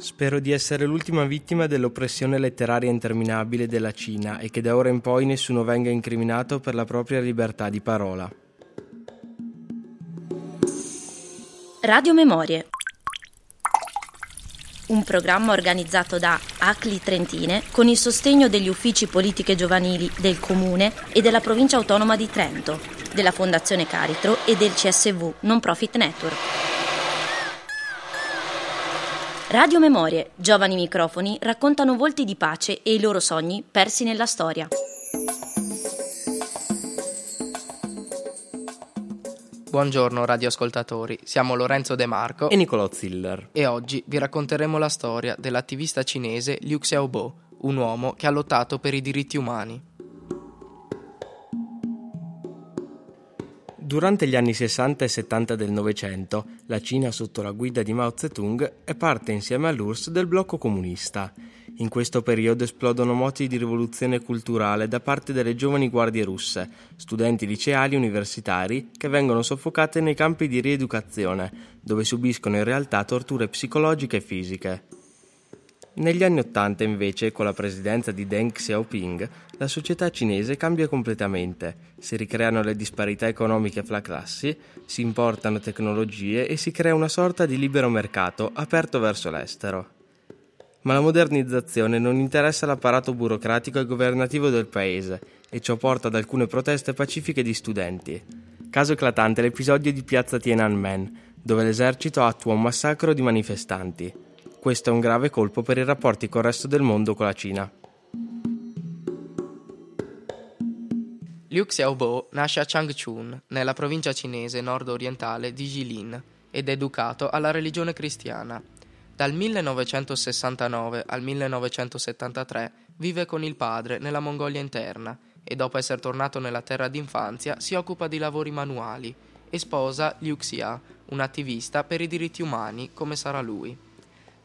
Spero di essere l'ultima vittima dell'oppressione letteraria interminabile della Cina e che da ora in poi nessuno venga incriminato per la propria libertà di parola. Radio Memorie. Un programma organizzato da ACLI Trentine con il sostegno degli uffici politiche giovanili del Comune e della Provincia Autonoma di Trento, della Fondazione Caritro e del CSV Non Profit Network. Radio Memorie, giovani microfoni raccontano volti di pace e i loro sogni persi nella storia. Buongiorno radioascoltatori, siamo Lorenzo De Marco e Nicolò Ziller e oggi vi racconteremo la storia dell'attivista cinese Liu Xiaobo, un uomo che ha lottato per i diritti umani. Durante gli anni 60 e 70 del Novecento, la Cina sotto la guida di Mao Zedong è parte insieme all'URSS del blocco comunista in questo periodo esplodono moti di rivoluzione culturale da parte delle giovani guardie russe, studenti liceali e universitari che vengono soffocate nei campi di rieducazione, dove subiscono in realtà torture psicologiche e fisiche. Negli anni Ottanta, invece, con la presidenza di Deng Xiaoping, la società cinese cambia completamente. Si ricreano le disparità economiche fra classi, si importano tecnologie e si crea una sorta di libero mercato aperto verso l'estero ma la modernizzazione non interessa l'apparato burocratico e governativo del paese e ciò porta ad alcune proteste pacifiche di studenti. Caso eclatante l'episodio di piazza Tiananmen, dove l'esercito attua un massacro di manifestanti. Questo è un grave colpo per i rapporti col resto del mondo con la Cina. Liu Xiaobo nasce a Changchun, nella provincia cinese nord-orientale di Jilin, ed è educato alla religione cristiana. Dal 1969 al 1973 vive con il padre nella Mongolia interna e dopo essere tornato nella terra d'infanzia si occupa di lavori manuali e sposa Liu Xia, un attivista per i diritti umani come sarà lui.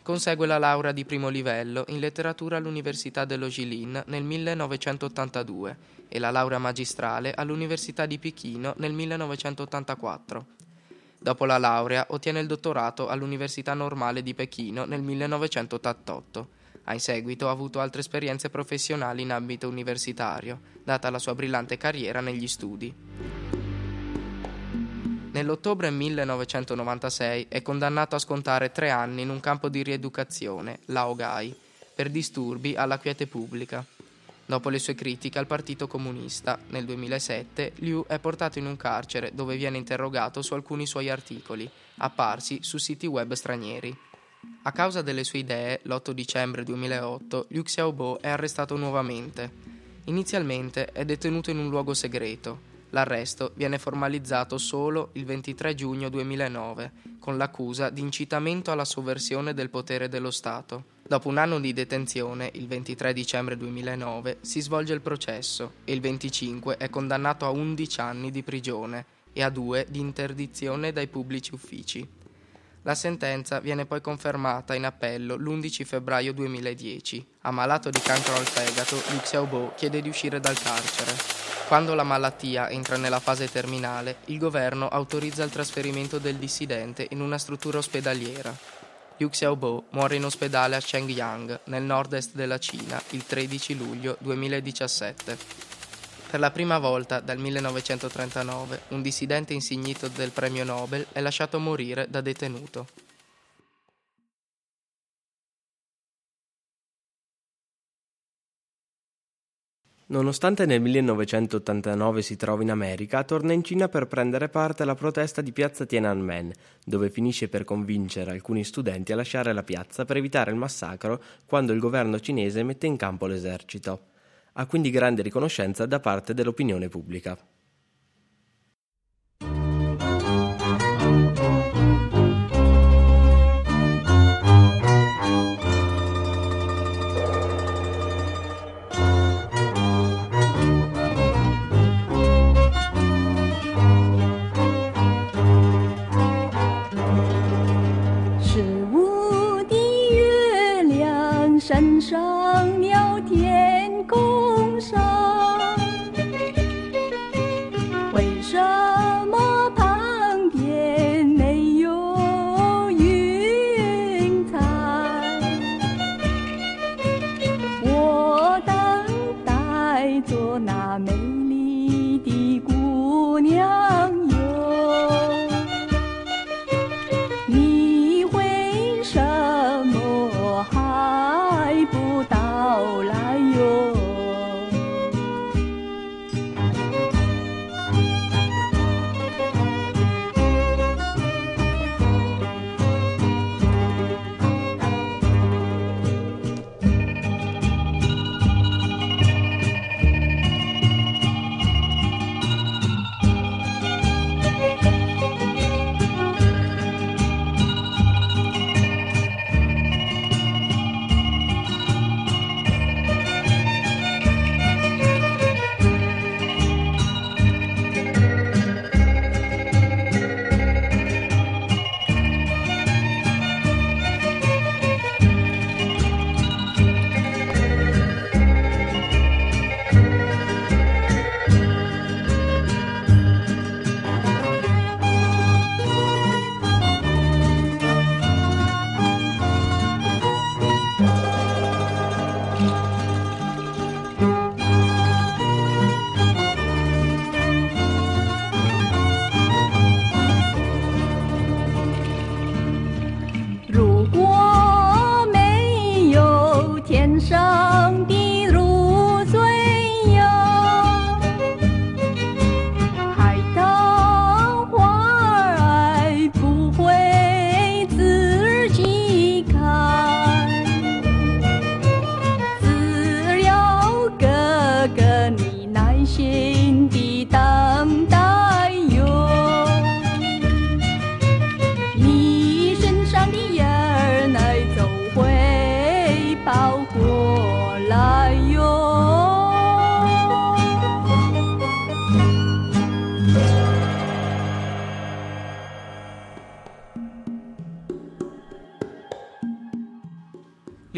Consegue la laurea di primo livello in letteratura all'Università dello Jilin nel 1982 e la laurea magistrale all'Università di Pechino nel 1984 Dopo la laurea ottiene il dottorato all'Università Normale di Pechino nel 1988. Ha in seguito avuto altre esperienze professionali in ambito universitario, data la sua brillante carriera negli studi. Nell'ottobre 1996 è condannato a scontare tre anni in un campo di rieducazione, Laogai, per disturbi alla quiete pubblica. Dopo le sue critiche al Partito Comunista, nel 2007 Liu è portato in un carcere dove viene interrogato su alcuni suoi articoli, apparsi su siti web stranieri. A causa delle sue idee, l'8 dicembre 2008 Liu Xiaobo è arrestato nuovamente. Inizialmente è detenuto in un luogo segreto. L'arresto viene formalizzato solo il 23 giugno 2009 con l'accusa di incitamento alla sovversione del potere dello Stato. Dopo un anno di detenzione, il 23 dicembre 2009, si svolge il processo e il 25 è condannato a 11 anni di prigione e a 2 di interdizione dai pubblici uffici. La sentenza viene poi confermata in appello l'11 febbraio 2010. Ammalato di cancro al fegato, Liu Xiaobo chiede di uscire dal carcere. Quando la malattia entra nella fase terminale, il governo autorizza il trasferimento del dissidente in una struttura ospedaliera. Liu Xiaobo muore in ospedale a Shenyang, nel nord-est della Cina, il 13 luglio 2017. Per la prima volta dal 1939 un dissidente insignito del premio Nobel è lasciato morire da detenuto. Nonostante nel 1989 si trovi in America, torna in Cina per prendere parte alla protesta di piazza Tiananmen, dove finisce per convincere alcuni studenti a lasciare la piazza per evitare il massacro quando il governo cinese mette in campo l'esercito. Ha quindi grande riconoscenza da parte dell'opinione pubblica.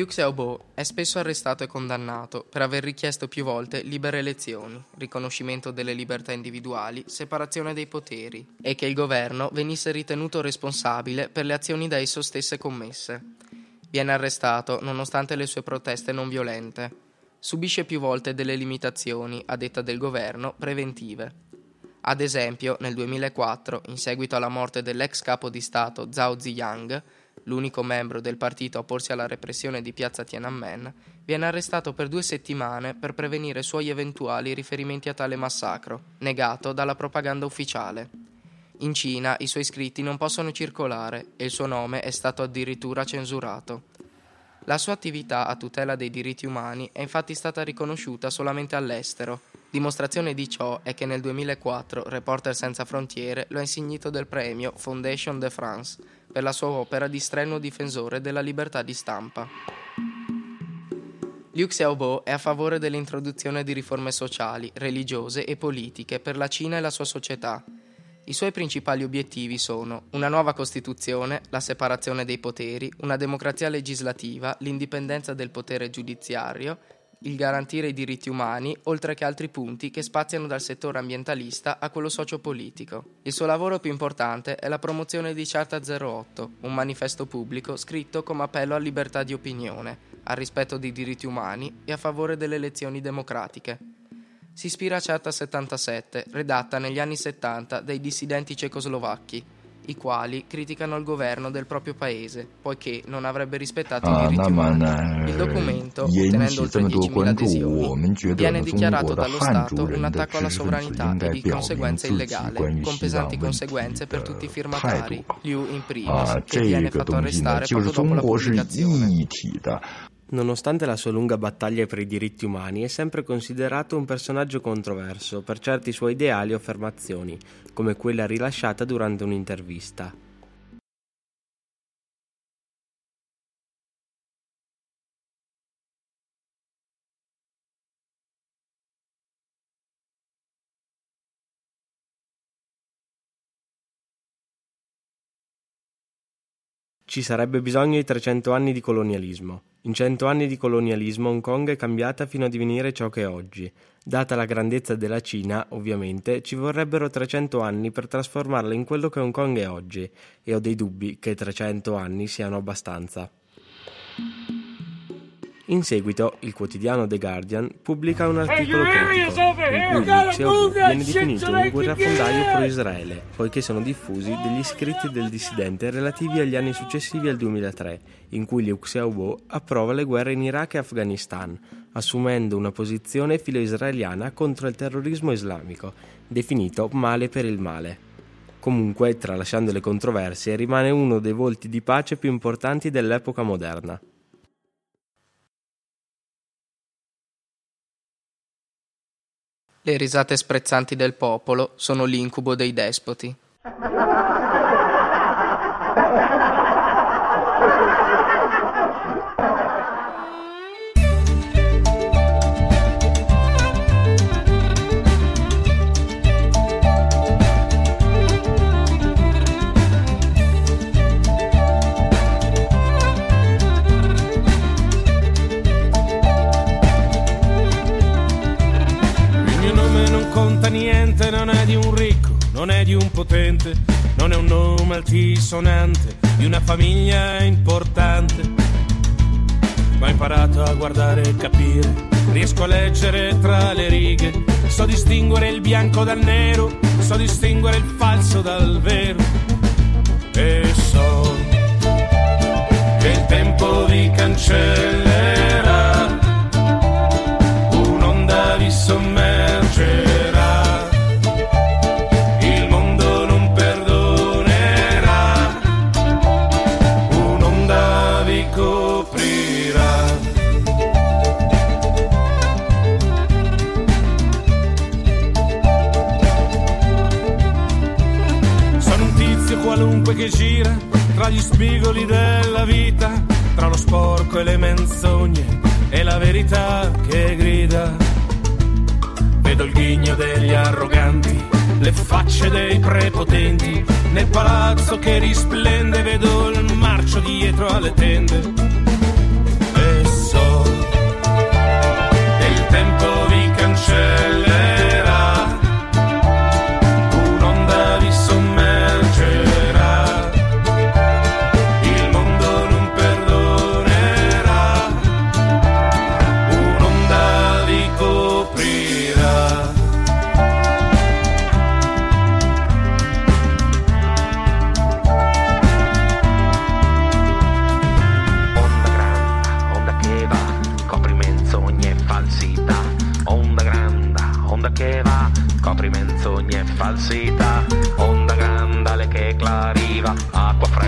Liu Xiaobo è spesso arrestato e condannato per aver richiesto più volte libere elezioni, riconoscimento delle libertà individuali, separazione dei poteri e che il governo venisse ritenuto responsabile per le azioni da esso stesse commesse. Viene arrestato nonostante le sue proteste non violente. Subisce più volte delle limitazioni, a detta del governo, preventive. Ad esempio, nel 2004, in seguito alla morte dell'ex capo di Stato Zhao Ziyang, l'unico membro del partito a opporsi alla repressione di piazza Tiananmen, viene arrestato per due settimane per prevenire suoi eventuali riferimenti a tale massacro, negato dalla propaganda ufficiale. In Cina i suoi scritti non possono circolare e il suo nome è stato addirittura censurato. La sua attività a tutela dei diritti umani è infatti stata riconosciuta solamente all'estero. Dimostrazione di ciò è che nel 2004 Reporter Senza Frontiere lo ha insignito del premio Fondation de France per la sua opera di strenuo difensore della libertà di stampa. Liu Xiaobo è a favore dell'introduzione di riforme sociali, religiose e politiche per la Cina e la sua società. I suoi principali obiettivi sono una nuova Costituzione, la separazione dei poteri, una democrazia legislativa, l'indipendenza del potere giudiziario il garantire i diritti umani, oltre che altri punti che spaziano dal settore ambientalista a quello sociopolitico. Il suo lavoro più importante è la promozione di Charta 08, un manifesto pubblico scritto come appello a libertà di opinione, al rispetto dei diritti umani e a favore delle elezioni democratiche. Si ispira a Charta 77, redatta negli anni 70 dai dissidenti cecoslovacchi, i quali criticano il governo del proprio paese, poiché non avrebbe rispettato i diritti umani. Il documento, ottenendo oltre 10.000 adesioni, viene dichiarato dallo Stato un attacco alla sovranità e di conseguenza illegale, con pesanti conseguenze per tutti i firmatari, Liu in primis, che viene fatto arrestare poco dopo la pubblicazione. Nonostante la sua lunga battaglia per i diritti umani, è sempre considerato un personaggio controverso per certi suoi ideali o affermazioni, come quella rilasciata durante un'intervista. Ci sarebbe bisogno di 300 anni di colonialismo. In 100 anni di colonialismo Hong Kong è cambiata fino a divenire ciò che è oggi. Data la grandezza della Cina, ovviamente, ci vorrebbero 300 anni per trasformarla in quello che Hong Kong è oggi, e ho dei dubbi che 300 anni siano abbastanza. In seguito, il quotidiano The Guardian pubblica un articolo critico in cui Liu viene definito un guerrafondaio pro-Israele, poiché sono diffusi degli scritti del dissidente relativi agli anni successivi al 2003, in cui Liu Xiaobo approva le guerre in Iraq e Afghanistan, assumendo una posizione filo-israeliana contro il terrorismo islamico, definito male per il male. Comunque, tralasciando le controversie, rimane uno dei volti di pace più importanti dell'epoca moderna. Le risate sprezzanti del popolo sono l'incubo dei despoti. Altisonante di una famiglia importante. Ma ho imparato a guardare e capire, riesco a leggere tra le righe, so distinguere il bianco dal nero, so distinguere il falso dal vero. E so che il tempo vi cancellerà, qualunque che gira tra gli spigoli della vita, tra lo sporco e le menzogne e la verità che grida. Vedo il ghigno degli arroganti, le facce dei prepotenti, nel palazzo che risplende vedo il marcio dietro alle tende. E so che il tempo vi cancella.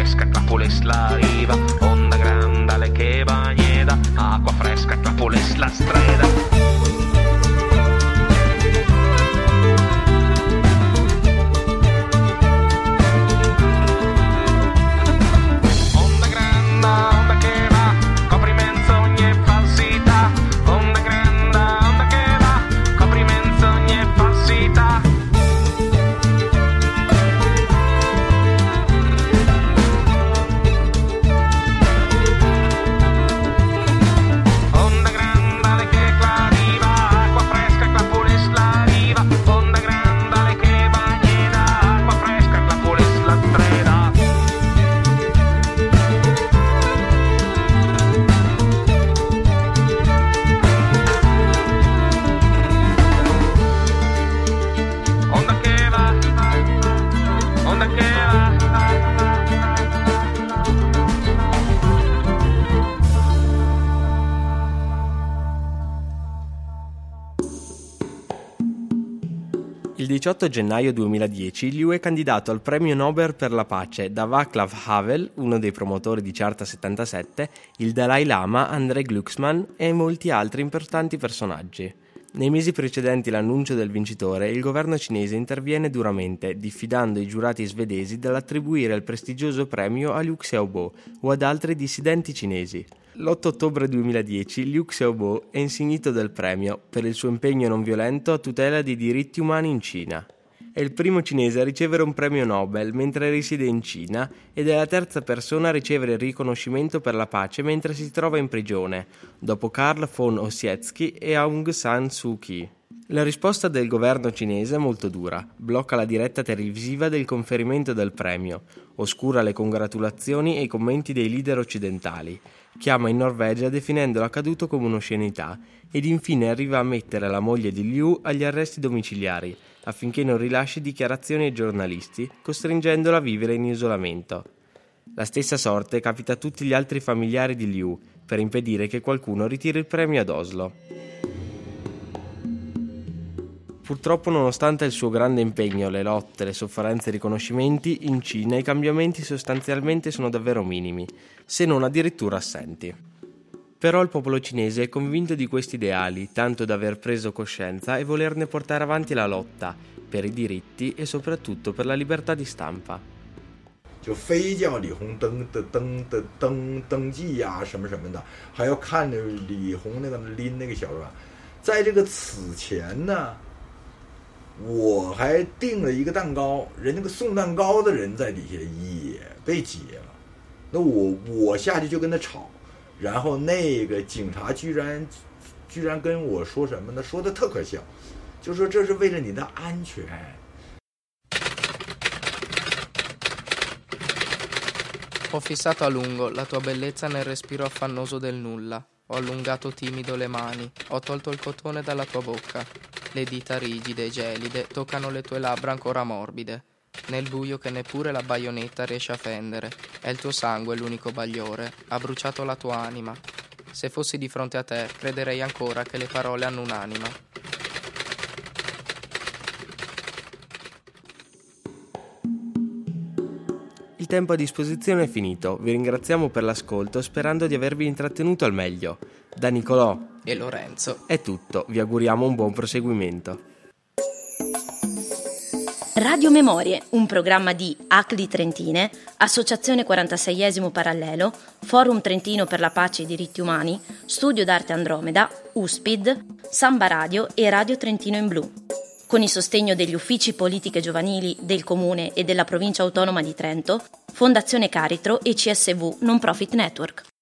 Fresca, clapules la riva, onda grande che bagneda, acqua fresca, clapules la strada. Il 18 gennaio 2010 Liu è candidato al premio Nobel per la pace da Václav Havel, uno dei promotori di Charta 77, il Dalai Lama, Andrei Glucksmann e molti altri importanti personaggi. Nei mesi precedenti l'annuncio del vincitore, il governo cinese interviene duramente, diffidando i giurati svedesi dall'attribuire il prestigioso premio a Liu Xiaobo o ad altri dissidenti cinesi. L'8 ottobre 2010 Liu Xiaobo è insignito del premio per il suo impegno non violento a tutela dei diritti umani in Cina. È il primo cinese a ricevere un premio Nobel mentre risiede in Cina ed è la terza persona a ricevere il riconoscimento per la pace mentre si trova in prigione, dopo Karl von Ossietzky e Aung San Suu Kyi. La risposta del governo cinese è molto dura, blocca la diretta televisiva del conferimento del premio, oscura le congratulazioni e i commenti dei leader occidentali, chiama in Norvegia definendo l'accaduto come un'oscenità ed infine arriva a mettere la moglie di Liu agli arresti domiciliari affinché non rilasci dichiarazioni ai giornalisti, costringendola a vivere in isolamento. La stessa sorte capita a tutti gli altri familiari di Liu per impedire che qualcuno ritiri il premio ad Oslo. Purtroppo, nonostante il suo grande impegno, le lotte, le sofferenze e i riconoscimenti, in Cina i cambiamenti sostanzialmente sono davvero minimi, se non addirittura assenti. Però il popolo cinese è convinto di questi ideali, tanto da aver preso coscienza e volerne portare avanti la lotta per i diritti e soprattutto per la libertà di stampa. 就非叫李红登的登的登登记呀、什么什么的，还要看着李红那个拎那个小船。在这个此前呢， 我还订了一个蛋糕，人那个送蛋糕的人在底下也被劫了。那我我下去就跟他吵，然后那个警察居然居然跟我说什么呢？说的特可笑，就说这是为了你的安全。Ho fissato a lungo la tua bellezza nel respiro affannoso del nulla. Ho allungato timido le mani, ho tolto il cotone dalla tua bocca. Le dita rigide e gelide toccano le tue labbra ancora morbide. Nel buio che neppure la baionetta riesce a fendere. È il tuo sangue l'unico bagliore. Ha bruciato la tua anima. Se fossi di fronte a te, crederei ancora che le parole hanno un'anima. Il tempo a disposizione è finito, vi ringraziamo per l'ascolto sperando di avervi intrattenuto al meglio. Da Nicolò E Lorenzo. è tutto, vi auguriamo un buon proseguimento. Radio Memorie, un programma di ACLI Trentine, Associazione 46esimo Parallelo, Forum Trentino per la Pace e i Diritti Umani, Studio d'Arte Andromeda, USPID, Samba Radio e Radio Trentino in Blu. Con il sostegno degli uffici politiche giovanili del Comune e della Provincia Autonoma di Trento, Fondazione Caritro e CSV Non Profit Network.